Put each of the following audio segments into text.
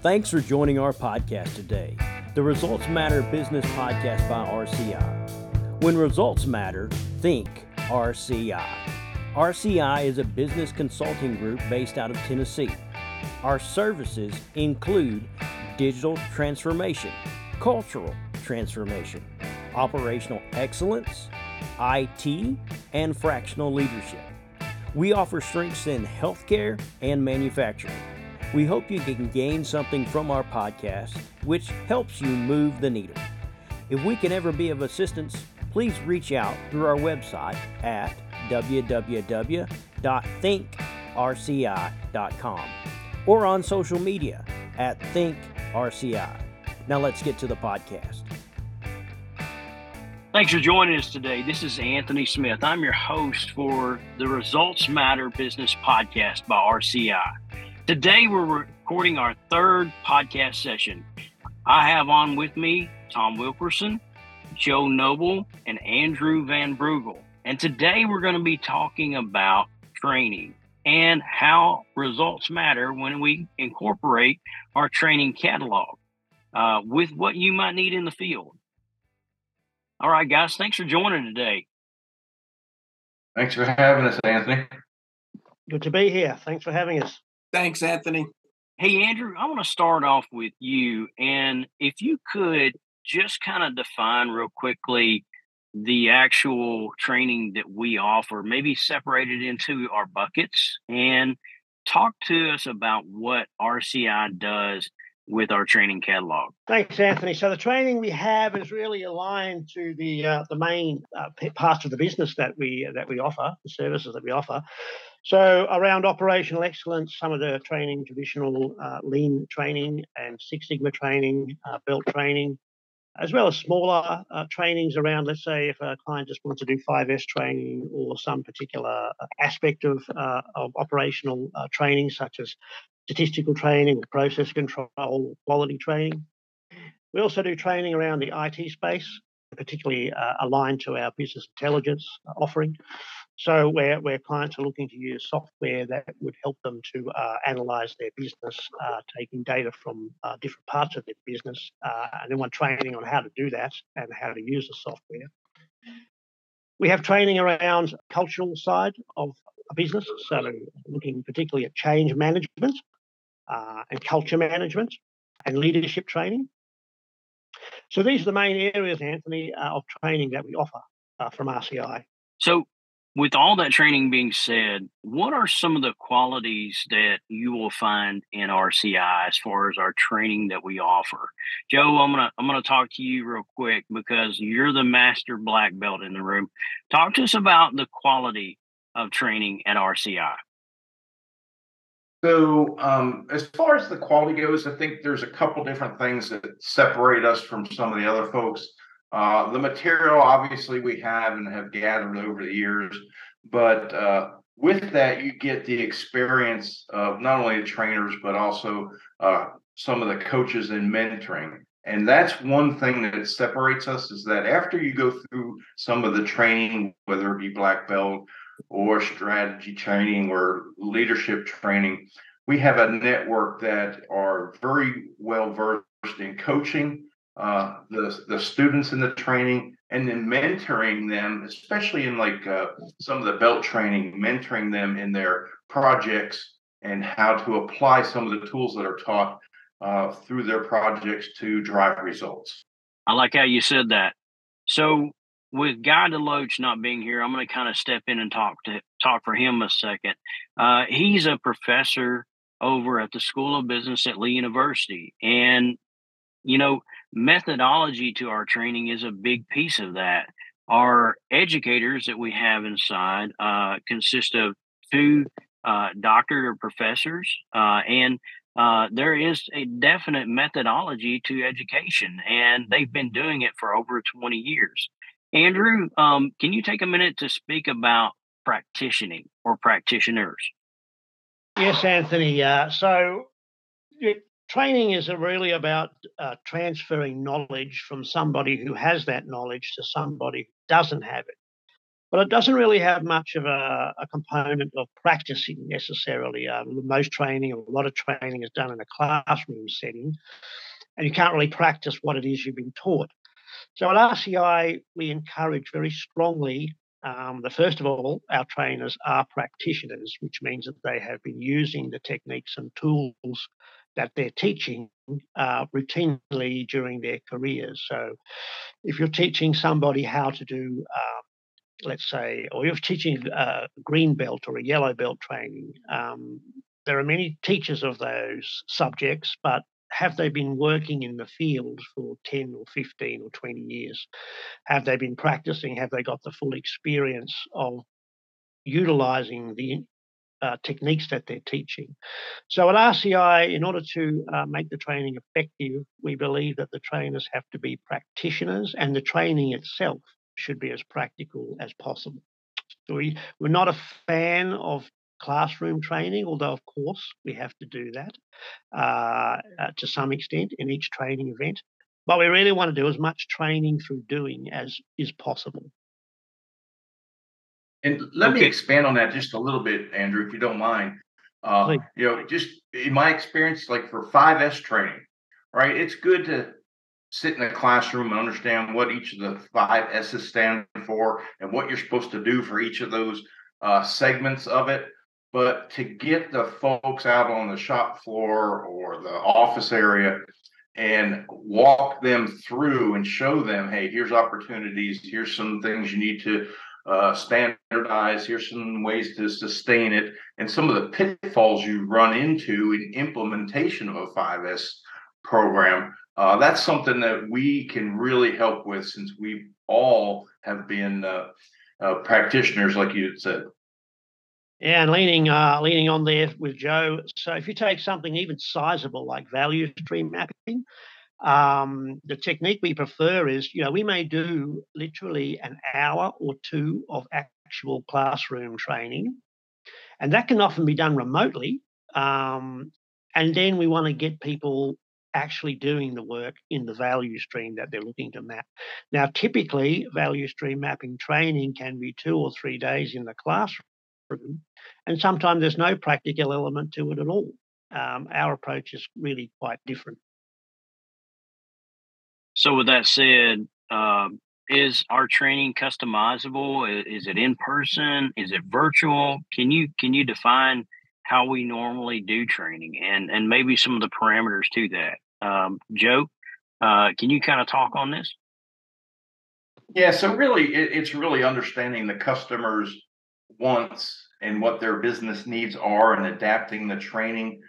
Thanks for joining our podcast today, the Results Matter Business Podcast by RCI. When results matter, think RCI. RCI is a business consulting group based out of Tennessee. Our services include digital transformation, cultural transformation, operational excellence, IT, and fractional leadership. We offer strengths in healthcare and manufacturing. We hope you can gain something from our podcast, which helps you move the needle. If we can ever be of assistance, please reach out through our website at www.thinkrci.com or on social media at thinkrci. Now let's get to the podcast. Thanks for joining us today. This is Anthony Smith. I'm your host for the Results Matter Business Podcast by RCI. Today, we're recording our third podcast session. I have on with me Tom Wilkerson, Joe Noble, and Andrew Van Bruegel. And today, we're going to be talking about training and how results matter when we incorporate our training catalog uh, with what you might need in the field. All right, guys, thanks for joining today. Thanks for having us, Anthony. Good to be here. Thanks for having us. Thanks, Anthony. Hey, Andrew, I want to start off with you. And if you could just kind of define real quickly the actual training that we offer, maybe separate it into our buckets and talk to us about what RCI does with our training catalog. Thanks, Anthony. So the training we have is really aligned to the uh, the main uh, parts of the business that we that we offer, the services that we offer. So around operational excellence, some of the training, traditional uh, lean training and Six Sigma training, uh, belt training, as well as smaller uh, trainings around, let's say, if a client just wants to do 5S training or some particular uh, aspect of, uh, of operational uh, training, such as statistical training, process control, quality training. We also do training around the IT space, particularly aligned to our business intelligence offering. So where, where clients are looking to use software that would help them to uh, analyze their business, uh, taking data from uh, different parts of their business, uh, and they want training on how to do that and how to use the software. We have training around cultural side of a business, so looking particularly at change management uh, and culture management and leadership training. So these are the main areas, Anthony, uh, of training that we offer from RCI. So with all that training being said, what are some of the qualities that you will find in RCI as far as our training that we offer? Joe, I'm gonna I'm gonna talk to you real quick because you're the master black belt in the room. Talk to us about the quality of training at RCI. So, um, as far as the quality goes, I think there's a couple different things that separate us from some of the other folks. Uh, the material, obviously, we have and have gathered over the years, but uh, with that, you get the experience of not only the trainers, but also uh, some of the coaches and mentoring. And that's one thing that separates us is that after you go through some of the training, whether it be black belt or strategy training or leadership training, we have a network that are very well versed in coaching uh, the the students in the training and then mentoring them, especially in like uh, some of the belt training, mentoring them in their projects and how to apply some of the tools that are taught uh, through their projects to drive results. I like how you said that. So with Guy Deloach not being here, I'm going to kind of step in and talk to talk for him a second. Uh, he's a professor over at the School of Business at Lee University, and you know methodology to our training is a big piece of that. Our educators that we have inside uh, consist of two uh, doctorate or professors, uh, and uh, there is a definite methodology to education, and they've been doing it for over 20 years. Andrew, um, can you take a minute to speak about practicing or practitioners? Yes, Anthony. Uh, so, training is really about uh, transferring knowledge from somebody who has that knowledge to somebody who doesn't have it. but it doesn't really have much of a, a component of practicing necessarily. Uh, most training, or a lot of training is done in a classroom setting, and you can't really practice what it is you've been taught. So at RCI, we encourage very strongly um, that first of all, our trainers are practitioners, which means that they have been using the techniques and tools that they're teaching uh, routinely during their careers. So if you're teaching somebody how to do uh, let's say, or you're teaching a green belt or a yellow belt training, um, there are many teachers of those subjects, but have they been working in the field for 10 or 15 or 20 years? Have they been practicing? Have they got the full experience of utilizing the uh, techniques that they're teaching? So at RCI, in order to uh, make the training effective, we believe that the trainers have to be practitioners and the training itself should be as practical as possible. So we, we're not a fan of classroom training, although, of course, we have to do that uh, uh, to some extent in each training event. But we really want to do as much training through doing as is possible. And let okay. me expand on that just a little bit, Andrew, if you don't mind. Uh, you know, just in my experience, like for 5S training, right? It's good to sit in a classroom and understand what each of the five S's stand for and what you're supposed to do for each of those uh, segments of it. But to get the folks out on the shop floor or the office area and walk them through and show them, hey, here's opportunities, here's some things you need to uh, standardize, here's some ways to sustain it, and some of the pitfalls you run into in implementation of a 5S program uh, that's something that we can really help with since we all have been uh, uh, practitioners, like you said. Yeah, and leaning uh, leaning on there with Joe. So if you take something even sizable like value stream mapping, um, the technique we prefer is, you know, we may do literally an hour or two of actual classroom training, and that can often be done remotely. Um, and then we want to get people actually doing the work in the value stream that they're looking to map. Now, typically, value stream mapping training can be two or three days in the classroom, and sometimes there's no practical element to it at all. Um, our approach is really quite different. So, with that said, um, is our training customizable? Is it in person? Is it virtual? Can you can you define how we normally do training and and maybe some of the parameters to that. Um, Joe, uh, can you kind of talk on this? Yeah, so really, it, it's really understanding the customer's wants and what their business needs are, and adapting the training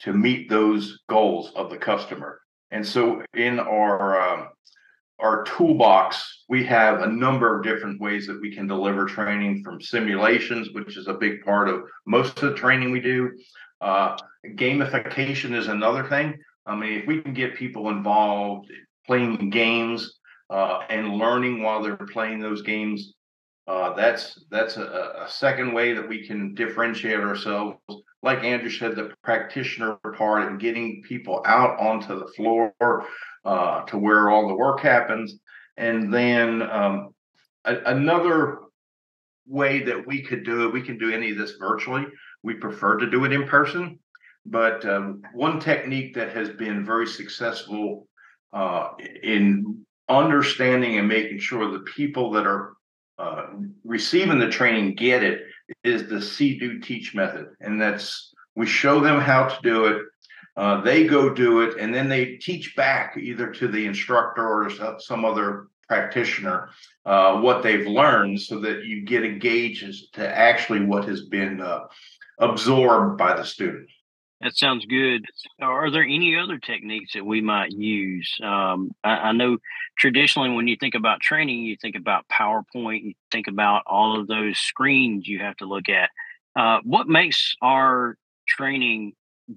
to meet those goals of the customer. And so, in our um, our toolbox, we have a number of different ways that we can deliver training from simulations, which is a big part of most of the training we do. Uh, gamification is another thing. I mean, if we can get people involved playing games uh, and learning while they're playing those games, uh, that's that's a, a, second way that we can differentiate ourselves. Like Andrew said, the practitioner part and getting people out onto the floor uh, to where all the work happens. And then um, a, another way that we could do it, we can do any of this virtually. We prefer to do it in person. But um, one technique that has been very successful uh, in understanding and making sure the people that are uh, receiving the training get it is the see do teach method and that's we show them how to do it uh, they go do it and then they teach back either to the instructor or some other practitioner uh, what they've learned so that you get a gauge as to actually what has been uh, absorbed by the student. That sounds good. Are there any other techniques that we might use? Um, I, I, know traditionally when you think about training, you think about PowerPoint, you think about all of those screens you have to look at. Uh, what makes our training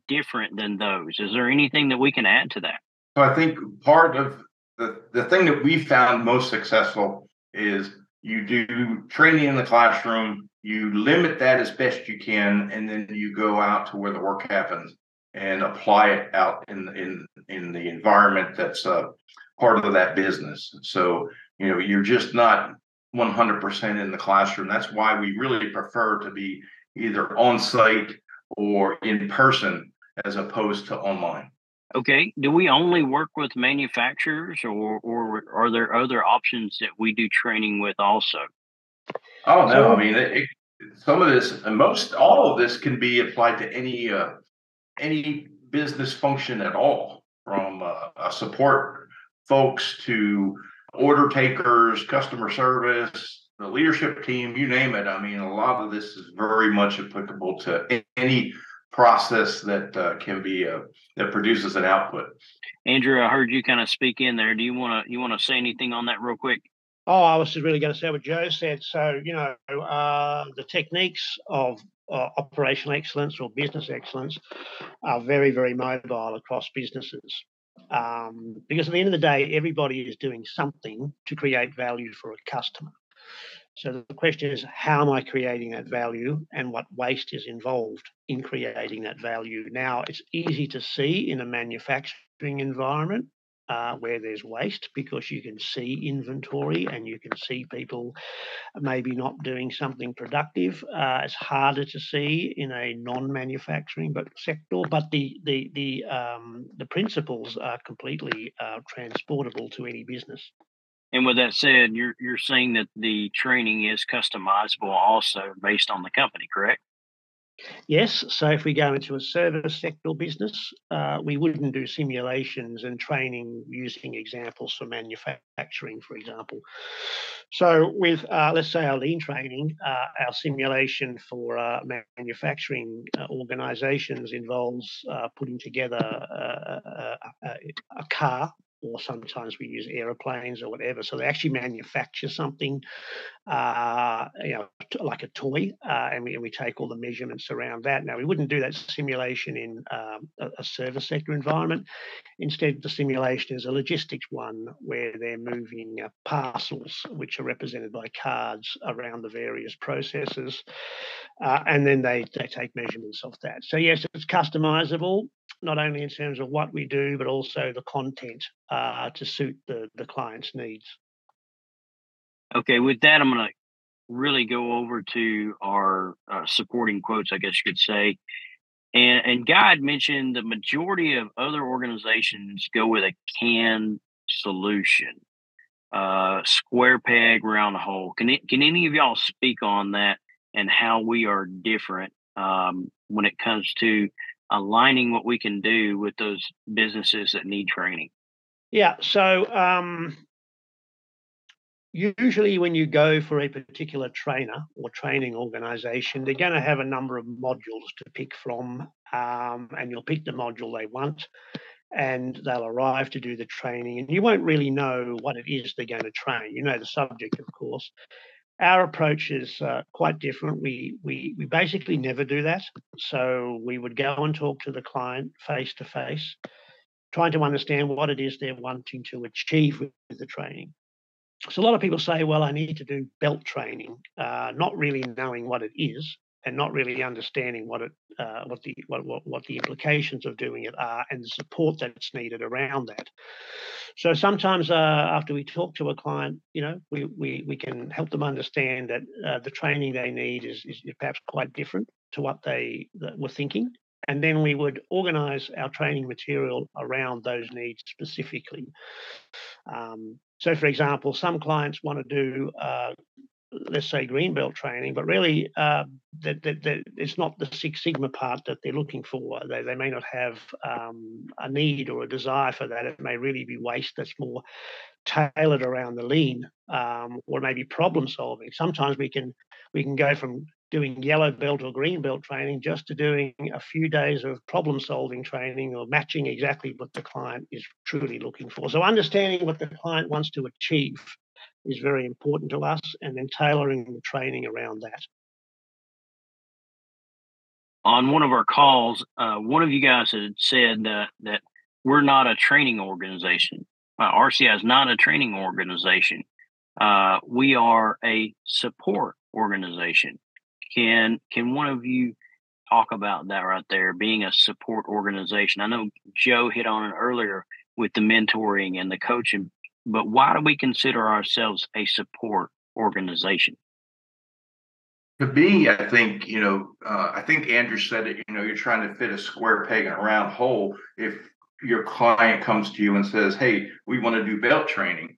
different than those? Is there anything that we can add to that? So I think part of the, the thing that we found most successful is you do training in the classroom, you limit that as best you can, and then you go out to where the work happens and apply it out in in in the environment that's uh, part of that business. So you know you're just not 100% in the classroom. That's why we really prefer to be either on site or in person as opposed to online. Okay. Do we only work with manufacturers or, or are there other options that we do training with also? Oh, no. I mean, it, it, some of this, and most all of this can be applied to any uh, any business function at all, from uh, support folks to order takers, customer service, the leadership team, you name it. I mean, a lot of this is very much applicable to any process that uh, can be uh, that produces an output. Andrew, I heard you kind of speak in there. Do you want to you want to say anything on that real quick? Oh, I was just really going to say what Joe said. So, you know, uh, the techniques of uh, operational excellence or business excellence are very, very mobile across businesses. Um, because at the end of the day, everybody is doing something to create value for a customer. So the question is, how am I creating that value and what waste is involved in creating that value? Now, it's easy to see in a manufacturing environment uh, where there's waste because you can see inventory and you can see people maybe not doing something productive. Uh, it's harder to see in a non-manufacturing but sector, but the the the um, the principles are completely uh, transportable to any business. And with that said, you're you're saying that the training is customizable also based on the company, correct? Yes. So if we go into a service sector business, uh, we wouldn't do simulations and training using examples for manufacturing, for example. So with, uh, let's say, our lean training, uh, our simulation for uh, manufacturing uh, organizations involves uh, putting together a, a, a car or sometimes we use aeroplanes or whatever. So they actually manufacture something, uh, you know, like a toy, uh, and, we, and we take all the measurements around that. Now we wouldn't do that simulation in um, a, a, service sector environment. Instead, the simulation is a logistics one where they're moving uh, parcels, which are represented by cards around the various processes, uh, and then they they take measurements of that. So yes, it's customizable not only in terms of what we do, but also the content uh, to suit the, the client's needs. Okay, with that, I'm going to really go over to our uh, supporting quotes, I guess you could say. And, and had mentioned the majority of other organizations go with a can solution, uh, square peg, round hole. Can, it, can any of y'all speak on that and how we are different um, when it comes to aligning what we can do with those businesses that need training? Yeah. So um, usually when you go for a particular trainer or training organization, they're going to have a number of modules to pick from, um, and you'll pick the module they want. And they'll arrive to do the training, and you won't really know what it is they're going to train. You know the subject, of course, our approach is uh, quite different. We, we, we basically never do that. So we would go and talk to the client face to face, trying to understand what it is they're wanting to achieve with the training. So a lot of people say, well, I need to do belt training, uh, not really knowing what it is and not really understanding what it uh, what the what, what what the implications of doing it are and the support that's needed around that. So sometimes uh, after we talk to a client, you know, we we we can help them understand that uh, the training they need is, is perhaps quite different to what they were thinking. And then we would organize our training material around those needs specifically. Um, so, for example, some clients want to do uh, let's say greenbelt training, but really uh, that, that, that it's not the Six Sigma part that they're looking for. They, they may not have um, a need or a desire for that. It may really be waste that's more tailored around the lean um, or maybe problem solving. Sometimes we can we can go from doing yellow belt or green belt training just to doing a few days of problem solving training or matching exactly what the client is truly looking for. So understanding what the client wants to achieve is very important to us, and then tailoring the training around that. On one of our calls, uh, one of you guys had said that that we're not a training organization. Uh, RCI is not a training organization. Uh, we are a support organization. Can can one of you talk about that right there, being a support organization? I know Joe hit on it earlier with the mentoring and the coaching but why do we consider ourselves a support organization? To me, I think, you know, uh, I think Andrew said it, you know, you're trying to fit a square peg in a round hole. If your client comes to you and says, Hey, we want to do belt training.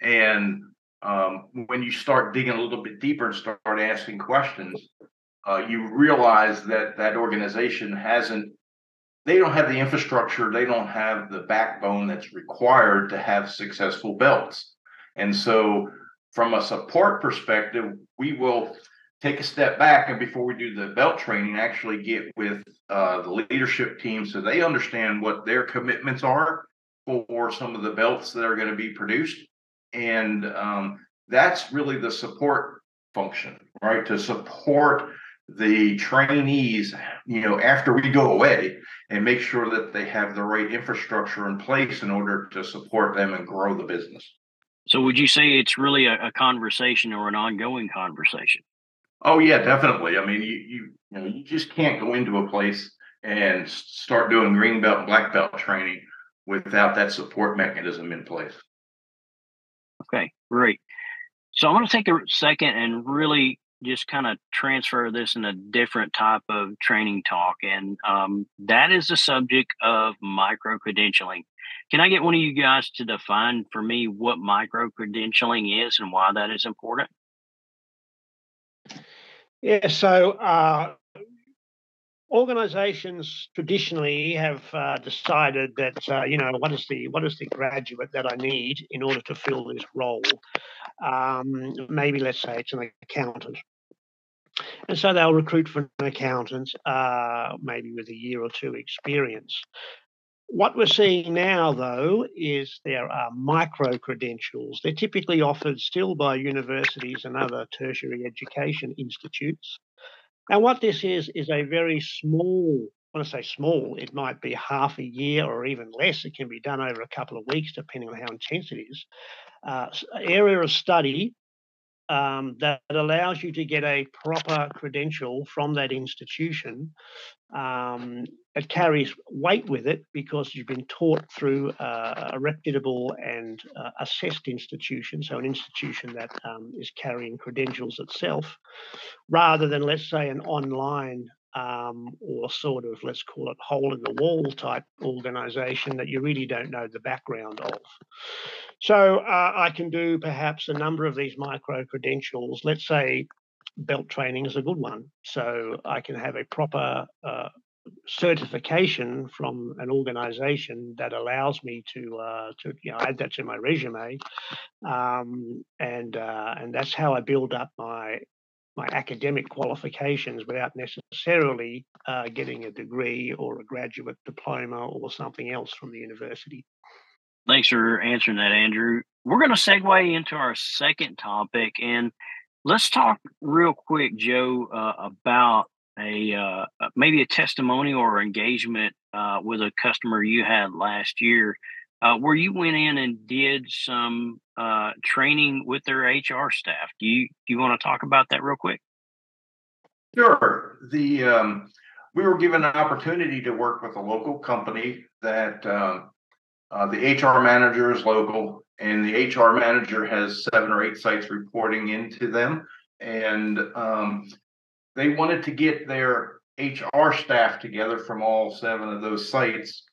And um, when you start digging a little bit deeper and start asking questions, uh, you realize that that organization hasn't they don't have the infrastructure they don't have the backbone that's required to have successful belts and so from a support perspective we will take a step back and before we do the belt training actually get with uh, the leadership team so they understand what their commitments are for some of the belts that are going to be produced and um, that's really the support function right to support the trainees, you know, after we go away and make sure that they have the right infrastructure in place in order to support them and grow the business. So, would you say it's really a, a conversation or an ongoing conversation? Oh yeah, definitely. I mean, you you you know, you just can't go into a place and start doing green belt and black belt training without that support mechanism in place. Okay, great. So I'm going to take a second and really just kind of transfer this in a different type of training talk, and um, that is the subject of micro credentialing. Can I get one of you guys to define for me what micro credentialing is and why that is important? Yeah, so uh, organizations traditionally have uh, decided that uh, you know what is the what is the graduate that I need in order to fill this role. Um, maybe let's say it's an accountant, and so they'll recruit for an accountant, uh, maybe with a year or two experience. What we're seeing now, though, is there are micro credentials. They're typically offered still by universities and other tertiary education institutes. And what this is, is a very small, when I say small, it might be half a year or even less. It can be done over a couple of weeks, depending on how intense it is. Uh, area of study um, that allows you to get a proper credential from that institution. Um, it carries weight with it because you've been taught through uh, a reputable and uh, assessed institution, so an institution that um, is carrying credentials itself, rather than, let's say, an online um, or sort of, let's call it, hole in the wall type organization that you really don't know the background of. So uh, I can do perhaps a number of these micro credentials. Let's say belt training is a good one. So I can have a proper uh, certification from an organization that allows me to uh, to you know add that to my resume, um, and uh, and that's how I build up my my academic qualifications without necessarily uh, getting a degree or a graduate diploma or something else from the university. Thanks for answering that, Andrew. We're going to segue into our second topic, and let's talk real quick, Joe, uh, about a uh, maybe a testimonial or engagement uh, with a customer you had last year, uh, where you went in and did some uh, training with their HR staff. Do you do you want to talk about that real quick? Sure. The um, we were given an opportunity to work with a local company that um, uh, the HR manager is local, and the HR manager has seven or eight sites reporting into them, and um, they wanted to get their HR staff together from all seven of those sites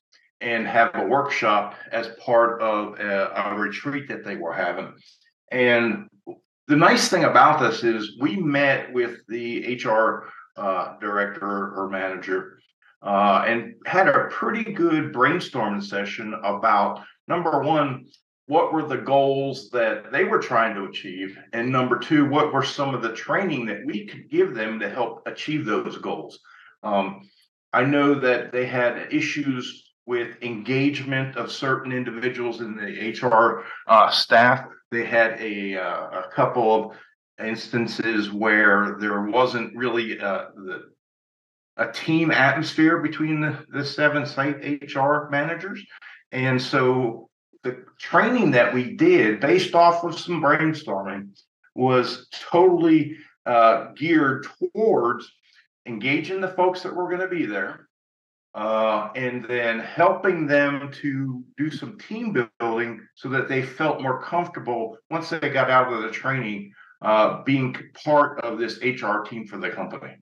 and have a workshop as part of a, a retreat that they were having. And the nice thing about this is we met with the HR uh, director or manager uh, and had a pretty good brainstorming session about number one, what were the goals that they were trying to achieve? And number two, what were some of the training that we could give them to help achieve those goals? Um, I know that they had issues with engagement of certain individuals in the HR uh, staff. They had a, uh, a couple of instances where there wasn't really uh, the, a team atmosphere between the, the seven site HR managers. And so the training that we did based off of some brainstorming was totally uh, geared towards engaging the folks that were going to be there uh, and then helping them to do some team building so that they felt more comfortable once they got out of the training uh, being part of this HR team for the company.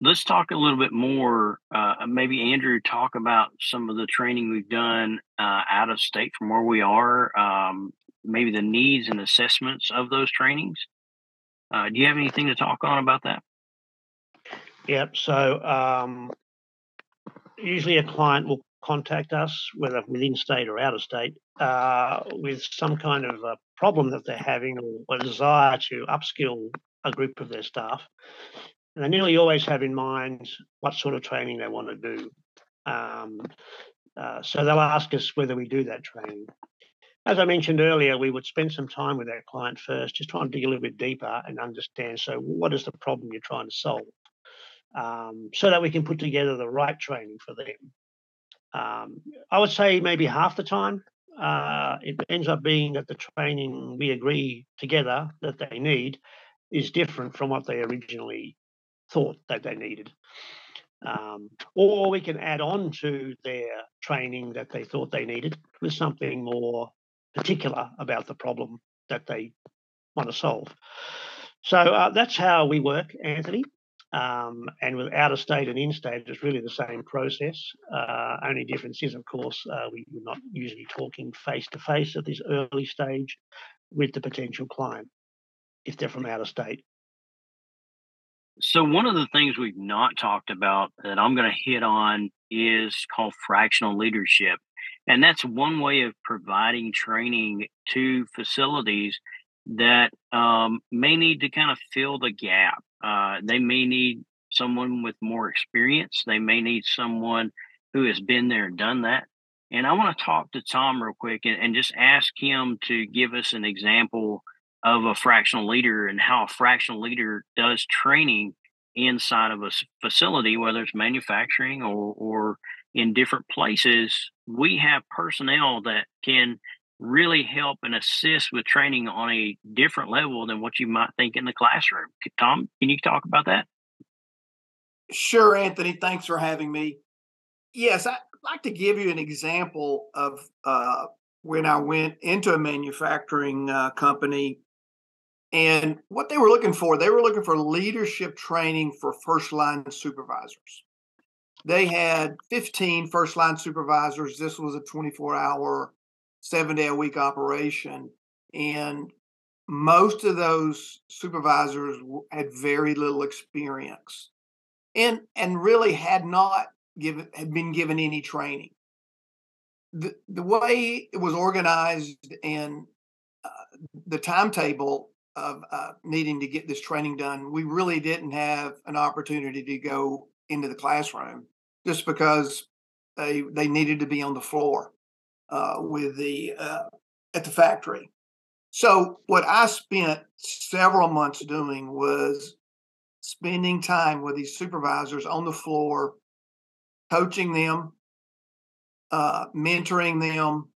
Let's talk a little bit more. Uh, maybe Andrew, talk about some of the training we've done uh, out of state from where we are. Um, maybe the needs and assessments of those trainings. Uh, do you have anything to talk on about that? Yep. So um, usually a client will contact us, whether within state or out of state, uh, with some kind of a problem that they're having or a desire to upskill a group of their staff. And they nearly always have in mind what sort of training they want to do. Um, uh, so they'll ask us whether we do that training. As I mentioned earlier, we would spend some time with our client first, just trying to dig a little bit deeper and understand. So, what is the problem you're trying to solve? Um, so that we can put together the right training for them. Um, I would say maybe half the time, uh, it ends up being that the training we agree together that they need is different from what they originally thought that they needed. Um, or we can add on to their training that they thought they needed with something more particular about the problem that they want to solve. So uh, that's how we work, Anthony. Um, and with out of state and in state, it's really the same process. Uh, only difference is, of course, uh, we, are not usually talking face to face at this early stage with the potential client if they're from out of state. So, one of the things we've not talked about that I'm going to hit on is called fractional leadership. And that's one way of providing training to facilities that um, may need to kind of fill the gap. Uh, they may need someone with more experience. They may need someone who has been there and done that. And I want to talk to Tom real quick and, and just ask him to give us an example of a fractional leader and how a fractional leader does training inside of a facility, whether it's manufacturing or, or in different places, we have personnel that can really help and assist with training on a different level than what you might think in the classroom. Tom, can you talk about that? Sure, Anthony. Thanks for having me. Yes, I'd like to give you an example of uh, when I went into a manufacturing uh, company and what they were looking for. They were looking for leadership training for first line supervisors. They had 15 first line supervisors. This was a 24 hour, seven day a week operation. And most of those supervisors had very little experience and and really had not given had been given any training the, the way it was organized and uh, the timetable of uh, needing to get this training done we really didn't have an opportunity to go into the classroom just because they they needed to be on the floor uh, with the uh, at the factory. So what I spent several months doing was spending time with these supervisors on the floor, coaching them, uh, mentoring them,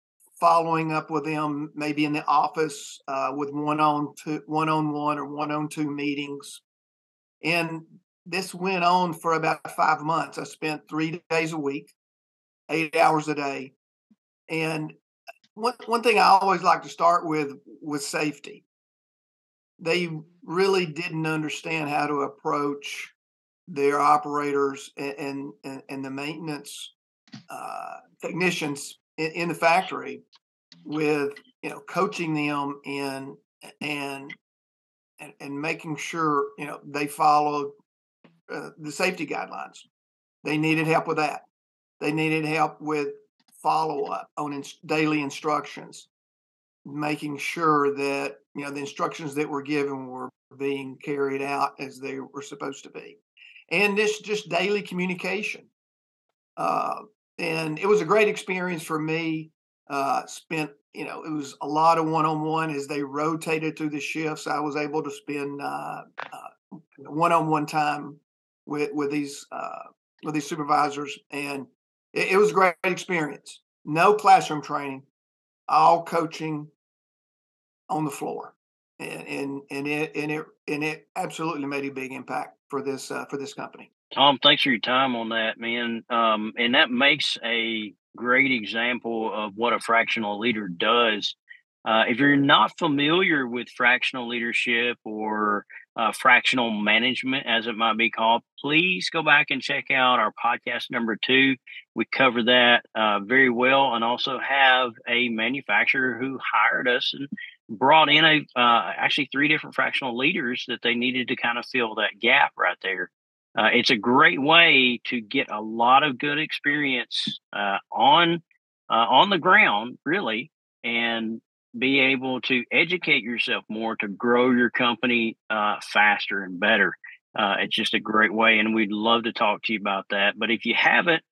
following up with them, maybe in the office uh, with one on one on one or one on two meetings, and this went on for about five months. I spent three days a week, eight hours a day. And one, one thing I always like to start with was safety. They really didn't understand how to approach their operators and, and, and the maintenance uh, technicians in, in the factory with you know coaching them in and and, and making sure you know they followed uh, the safety guidelines. They needed help with that. They needed help with follow up on ins- daily instructions, making sure that you know the instructions that were given were being carried out as they were supposed to be, and this just daily communication. Uh, and it was a great experience for me. Uh, spent you know it was a lot of one on one as they rotated through the shifts. I was able to spend one on one time with with these uh, with these supervisors, and it, it was a great experience. No classroom training, all coaching on the floor, and and, and it and it and it absolutely made a big impact for this uh, for this company. Tom, thanks for your time on that, man. Um, and that makes a great example of what a fractional leader does. Uh, if you're not familiar with fractional leadership or uh, fractional management, as it might be called, please go back and check out our podcast number two. We cover that uh, very well and also have a manufacturer who hired us and brought in a uh, actually three different fractional leaders that they needed to kind of fill that gap right there. Uh, it's a great way to get a lot of good experience uh, on on the ground, really, and be able to educate yourself more to grow your company uh, faster and better. Uh, it's just a great way, and we'd love to talk to you about that. But if you haven't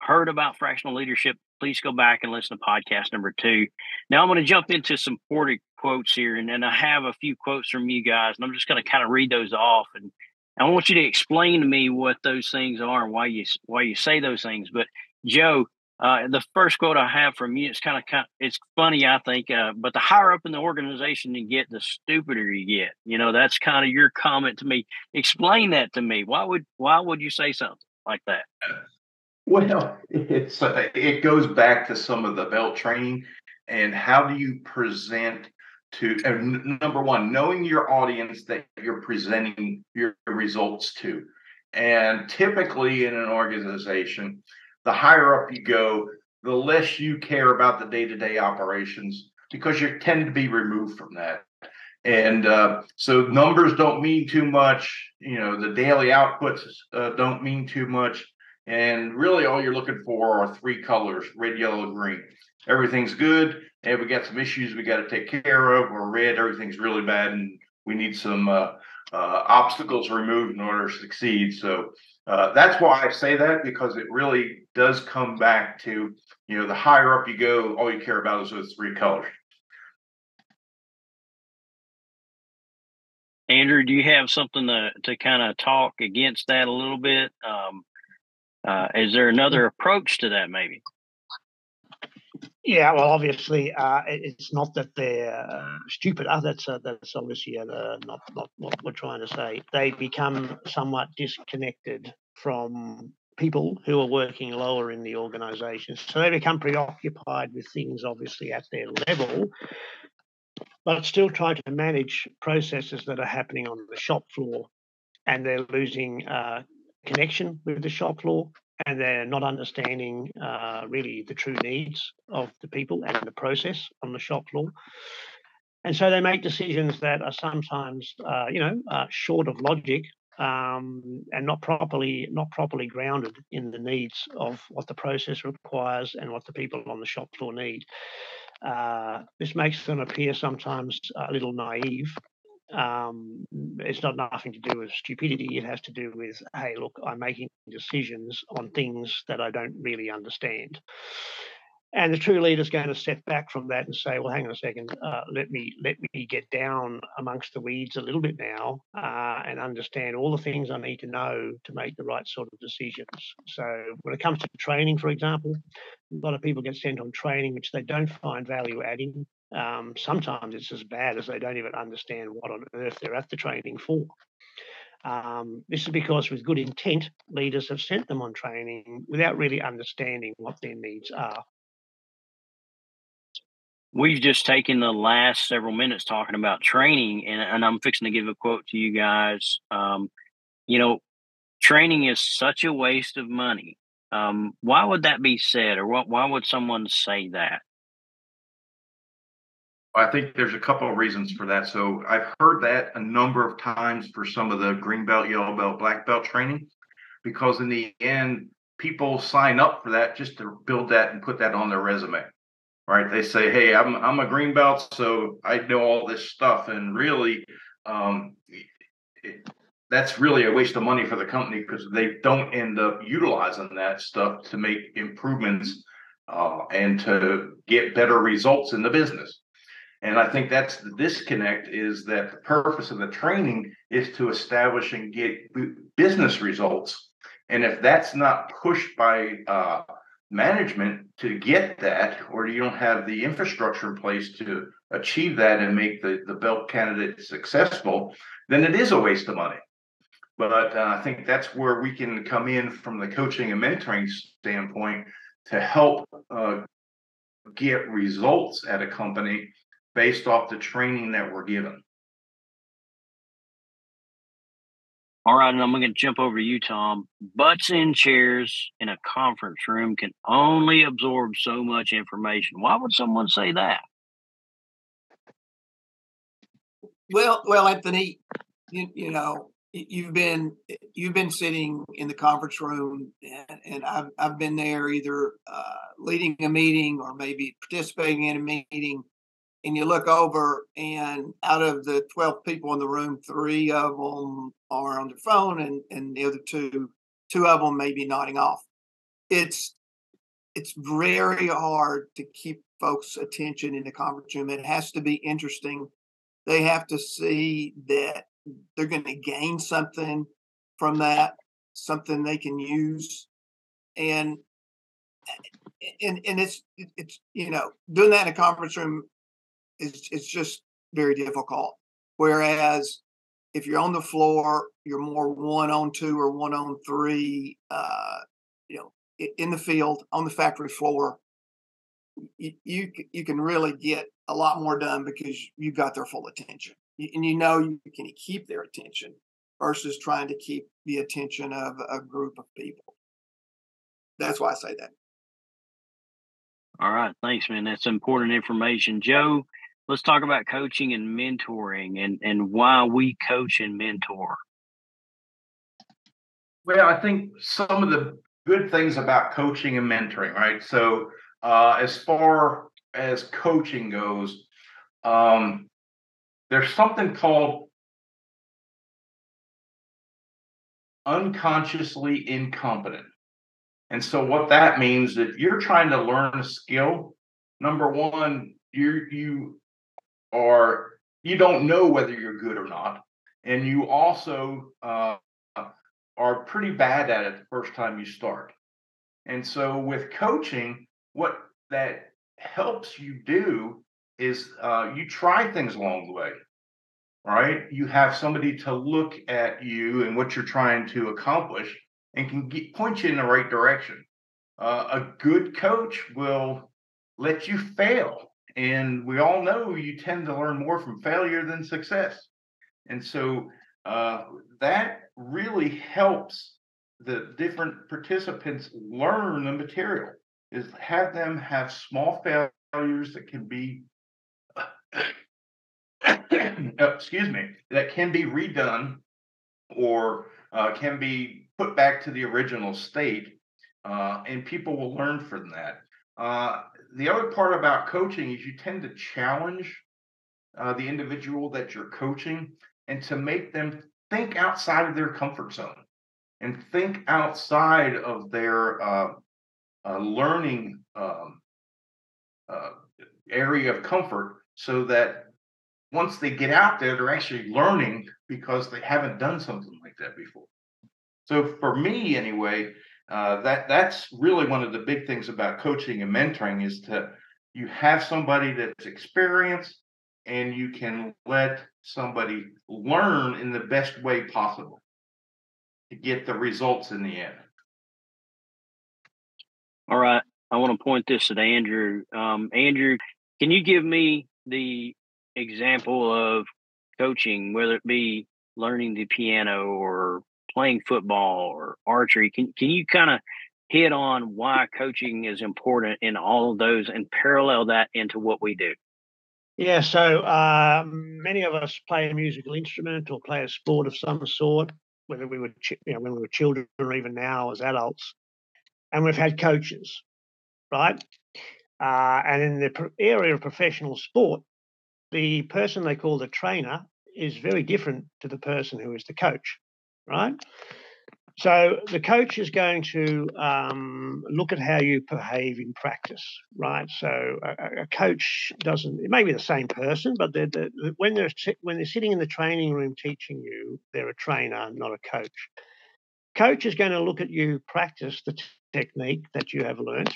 heard about fractional leadership, please go back and listen to podcast number two. Now I'm going to jump into some important quotes here, and then I have a few quotes from you guys, and I'm just going to kind of read those off, and I want you to explain to me what those things are and why you why you say those things. But Joe, uh, the first quote I have from you, it's kind of, it's funny, I think, uh, but the higher up in the organization you get, the stupider you get. You know, that's kind of your comment to me. Explain that to me. Why would why would you say something like that? Well, it's uh, it goes back to some of the belt training and how do you present to number one, knowing your audience that you're presenting your results to. And typically in an organization, the higher up you go, the less you care about the day to day operations because you tend to be removed from that. And uh, so numbers don't mean too much. You know, the daily outputs uh, don't mean too much. And really, all you're looking for are three colors red, yellow, green. Everything's good. And we got some issues we got to take care of, or red, everything's really bad. And we need some uh, uh obstacles removed in order to succeed. So uh, that's why I say that because it really does come back to you know the higher up you go, all you care about is those three colors. Andrew, do you have something to to kind of talk against that a little bit? Um, uh, is there another approach to that, maybe? Yeah, well, obviously, uh, it's not that they're uh, stupid. Uh, that's uh, that's obviously uh, not not what we're trying to say. They become somewhat disconnected from people who are working lower in the organisation, so they become preoccupied with things, obviously, at their level, but still try to manage processes that are happening on the shop floor, and they're losing uh, connection with the shop floor and they're not understanding uh, really the true needs of the people and the process on the shop floor. And so they make decisions that are sometimes, uh, you know, uh, short of logic um, and not properly not properly grounded in the needs of what the process requires and what the people on the shop floor need. Uh, this makes them appear sometimes a little naive um, it's not nothing to do with stupidity. It has to do with, hey, look, I'm making decisions on things that I don't really understand. And the true leader is going to step back from that and say, "Well, hang on a second. Uh, let me let me get down amongst the weeds a little bit now uh, and understand all the things I need to know to make the right sort of decisions." So, when it comes to training, for example, a lot of people get sent on training which they don't find value adding um, sometimes it's as bad as they don't even understand what on earth they're at the training for. Um, this is because, with good intent, leaders have sent them on training without really understanding what their needs are. We've just taken the last several minutes talking about training, and, and I'm fixing to give a quote to you guys. Um, you know, training is such a waste of money. Um, why would that be said, or what, why would someone say that? I think there's a couple of reasons for that. So I've heard that a number of times for some of the green belt, yellow belt, black belt training, because in the end, people sign up for that just to build that and put that on their resume. Right? They say, "Hey, I'm I'm a green belt, so I know all this stuff," and really, um, it, that's really a waste of money for the company because they don't end up utilizing that stuff to make improvements uh, and to get better results in the business. And I think that's the disconnect is that the purpose of the training is to establish and get business results. And if that's not pushed by uh, management to get that, or you don't have the infrastructure in place to achieve that and make the, the belt candidate successful, then it is a waste of money. But uh, I think that's where we can come in from the coaching and mentoring standpoint to help uh, get results at a company based off the training that we're given. All right, and I'm going to jump over to you, Tom. Butts in chairs in a conference room can only absorb so much information. Why would someone say that? Well, well, Anthony, you, you know, you've been you've been sitting in the conference room, and, and I've I've been there either uh, leading a meeting or maybe participating in a meeting, and you look over, and out of the twelve people in the room, three of them are on their phone, and and the other two, two of them may be nodding off. It's it's very hard to keep folks' attention in the conference room. It has to be interesting. They have to see that they're going to gain something from that, something they can use, and and and it's it's you know doing that in a conference room is it's just very difficult. Whereas if you're on the floor, you're more one on two or one on three. Uh, you know, in the field on the factory floor, you, you you can really get a lot more done because you've got their full attention and you know you can keep their attention versus trying to keep the attention of a group of people. That's why I say that. All right, thanks, man. That's important information, Joe. Let's talk about coaching and mentoring, and and why we coach and mentor. Well, I think some of the good things about coaching and mentoring, right? So, uh, as far as coaching goes, um, there's something called unconsciously incompetent. And so what that means if you're trying to learn a skill, number one, you you are you don't know whether you're good or not, and you also uh, are pretty bad at it the first time you start. And so with coaching, what that helps you do is uh, you try things along the way, right? You have somebody to look at you and what you're trying to accomplish and can get, point you in the right direction. Uh, a good coach will let you fail. And we all know you tend to learn more from failure than success. And so uh, that really helps the different participants learn the material is have them have small failures that can be excuse me, that can be redone or uh, can be put back to the original state, uh, and people will learn from that. Uh, the other part about coaching is you tend to challenge uh, the individual that you're coaching and to make them think outside of their comfort zone and think outside of their uh, uh, learning um, area of comfort so that once they get out there, they're actually learning because they haven't done something like that before. So for me, anyway, uh, that that's really one of the big things about coaching and mentoring is to you have somebody that's experienced and you can let somebody learn in the best way possible to get the results in the end. All right. I want to point this at Andrew. Um, Andrew, can you give me the example of coaching, whether it be learning the piano or playing football or archery? Can can you kind of hit on why coaching is important in all of those and parallel that into what we do? Yeah, so uh, many of us play a musical instrument or play a sport of some sort, whether we were, you know, when we were children or even now as adults, and we've had coaches, right? Uh, and in the area of professional sport, the person they call the trainer is very different to the person who is the coach, right? So the coach is going to um, look at how you behave in practice, right? So a, a coach doesn't. It may be the same person, but they're, they're, when they're when they're sitting in the training room teaching you, they're a trainer, not a coach. Coach is going to look at you practice the t- technique that you have learned,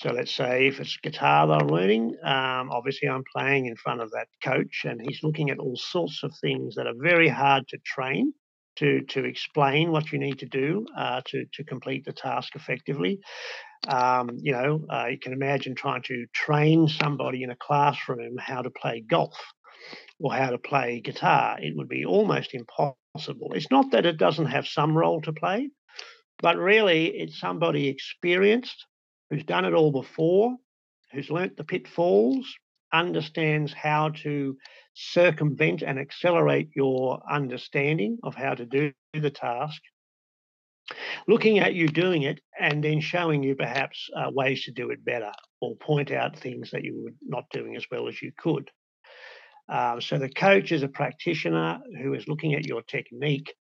so let's say if it's guitar that I'm learning, um, obviously I'm playing in front of that coach and he's looking at all sorts of things that are very hard to train to to explain what you need to do uh, to to complete the task effectively. Um, you know, uh, you can imagine trying to train somebody in a classroom how to play golf or how to play guitar. It would be almost impossible. It's not that it doesn't have some role to play, but really it's somebody experienced who's done it all before, who's learnt the pitfalls, understands how to circumvent and accelerate your understanding of how to do the task, looking at you doing it and then showing you perhaps uh, ways to do it better or point out things that you were not doing as well as you could. Um, so the coach is a practitioner who is looking at your technique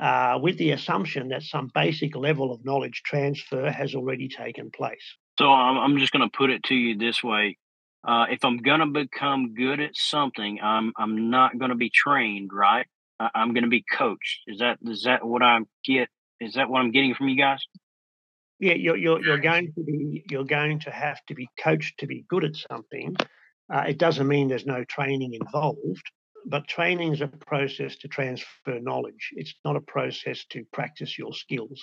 uh, with the assumption that some basic level of knowledge transfer has already taken place. So I'm, I'm just going to put it to you this way. Uh, if I'm going to become good at something, I'm I'm not going to be trained, right? I, I'm going to be coached. Is that is that what I get? Is that what I'm getting from you guys? Yeah, you're you're, you're going to be you're going to have to be coached to be good at something. Uh, it doesn't mean there's no training involved, but training is a process to transfer knowledge. It's not a process to practice your skills.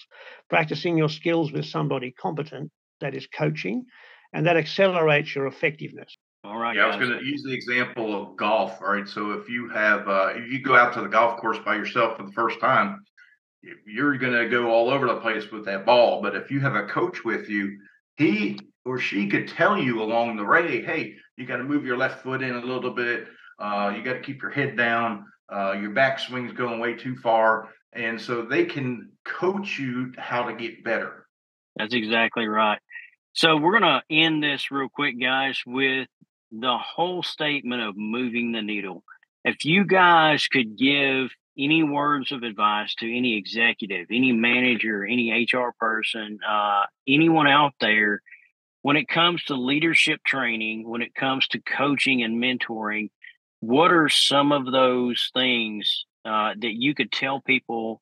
Practicing your skills with somebody competent that is coaching and that accelerates your effectiveness. All right. Yeah, I was going to use the example of golf. All right. So if you have, uh, if you go out to the golf course by yourself for the first time, you're going to go all over the place with that ball. But if you have a coach with you, he or she could tell you along the way, hey, you got to move your left foot in a little bit. Uh, you got to keep your head down. Uh, your backswing's going way too far. And so they can coach you how to get better. That's exactly right. So we're going to end this real quick, guys, with the whole statement of moving the needle. If you guys could give any words of advice to any executive, any manager, any HR person, uh, anyone out there, when it comes to leadership training, when it comes to coaching and mentoring, what are some of those things uh, that you could tell people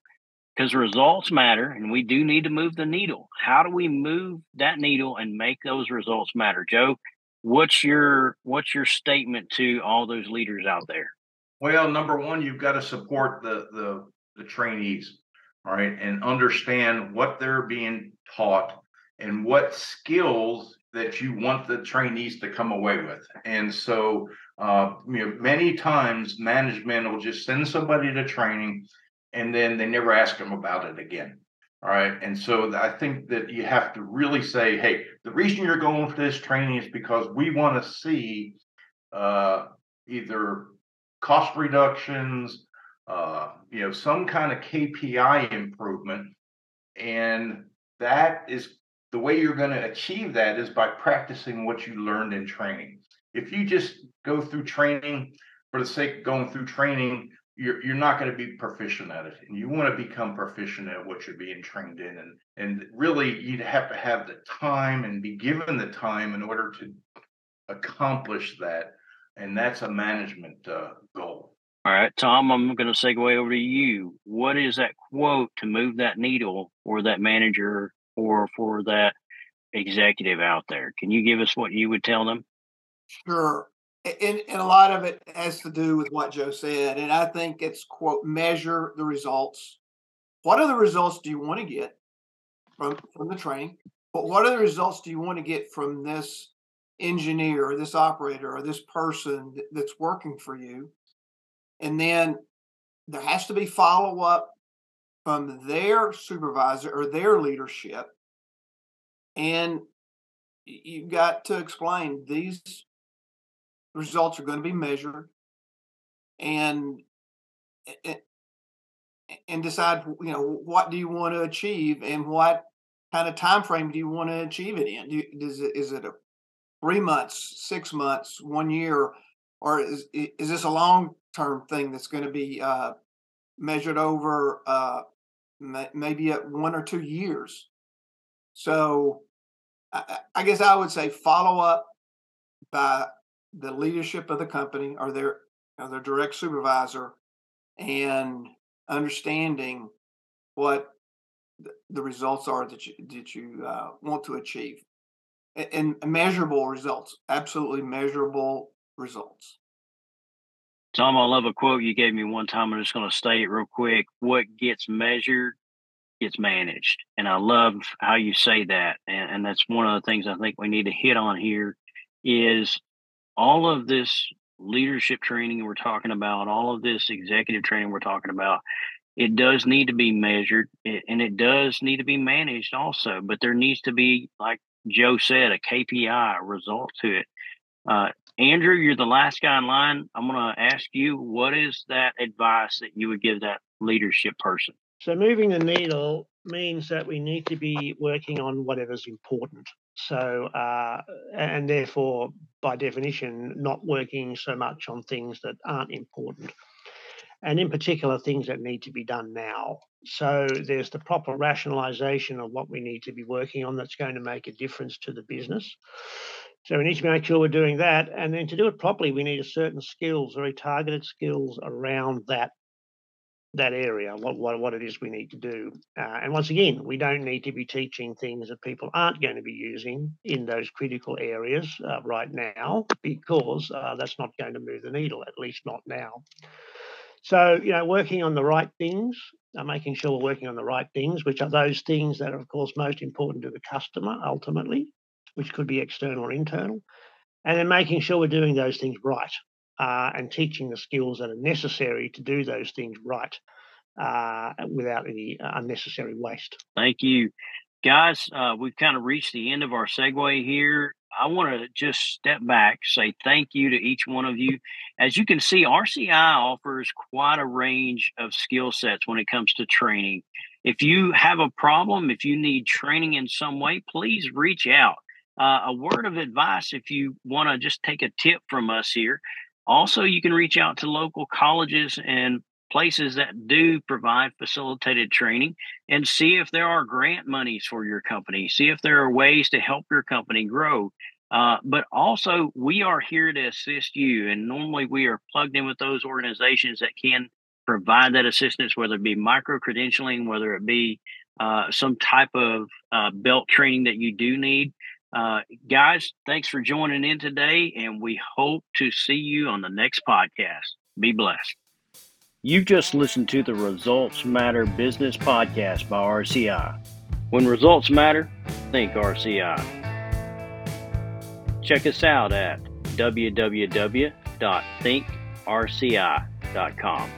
because results matter and we do need to move the needle. How do we move that needle and make those results matter? Joe, what's your what's your statement to all those leaders out there? Well, number one, you've got to support the the the trainees, all right, and understand what they're being taught and what skills that you want the trainees to come away with. And so, uh, you know, many times management will just send somebody to training and then they never ask them about it again. All right. And so I think that you have to really say, hey, the reason you're going for this training is because we want to see uh, either cost reductions, uh, you know, some kind of KPI improvement. And that is the way you're going to achieve that is by practicing what you learned in training. If you just go through training for the sake of going through training, you're you're not going to be proficient at it and you want to become proficient at what you're being trained in and and really you'd have to have the time and be given the time in order to accomplish that and that's a management uh, goal. All right tom i'm going to segue over to you. What is that quote to move that needle for that manager or for that executive out there? Can you give us what you would tell them? Sure and, and a lot of it has to do with what Joe said. And I think it's quote, measure the results. What are the results do you want to get from, from the training? But what are the results do you want to get from this engineer or this operator or this person that's working for you? And then there has to be follow up from their supervisor or their leadership. And you've got to explain these results are going to be measured and and decide you know what do you want to achieve and what kind of time frame do you want to achieve it in? Do, is, it, is it a three months six months one year or is, is this a long term thing that's going to be uh, measured over uh, maybe at one or two years? So I, I guess i would say follow up by the leadership of the company or their or their direct supervisor and understanding what the results are that you that you uh, want to achieve and, and measurable results absolutely measurable results Tom, I love a quote you gave me one time. I'm just going to state it real quick. What gets measured gets managed. And I love how you say that. And, and that's one of the things I think we need to hit on here is all of this leadership training we're talking about, all of this executive training we're talking about, it does need to be measured and it does need to be managed also. But there needs to be, like Joe said, a KPI, a result to it. Uh, Andrew, you're the last guy in line. I'm going to ask you, what is that advice that you would give that leadership person? So, moving the needle means that we need to be working on whatever's important. So, uh, and therefore, by definition, not working so much on things that aren't important. And in particular, things that need to be done now. So, there's the proper rationalization of what we need to be working on that's going to make a difference to the business. So we need to make sure we're doing that. And then to do it properly, we need a certain skills, very targeted skills around that that area, what, what, what it is we need to do. Uh, and once again, we don't need to be teaching things that people aren't going to be using in those critical areas uh, right now, because uh, that's not going to move the needle, at least not now. So, you know, working on the right things, uh, making sure we're working on the right things, which are those things that are, of course, most important to the customer ultimately which could be external or internal, and then making sure we're doing those things right uh, and teaching the skills that are necessary to do those things right uh, without any uh, unnecessary waste. Thank you. Guys, uh, we've kind of reached the end of our segue here. I want to just step back, say thank you to each one of you. As you can see, RCI offers quite a range of skill sets when it comes to training. If you have a problem, if you need training in some way, please reach out. Uh, a word of advice if you want to just take a tip from us here. Also, you can reach out to local colleges and places that do provide facilitated training and see if there are grant monies for your company, see if there are ways to help your company grow. Uh, but also, we are here to assist you. And normally, we are plugged in with those organizations that can provide that assistance, whether it be micro credentialing, whether it be uh, some type of uh, belt training that you do need. Uh, guys, thanks for joining in today, and we hope to see you on the next podcast. Be blessed. You've just listened to the Results Matter Business Podcast by RCI. When results matter, think RCI. Check us out at www.thinkrci.com.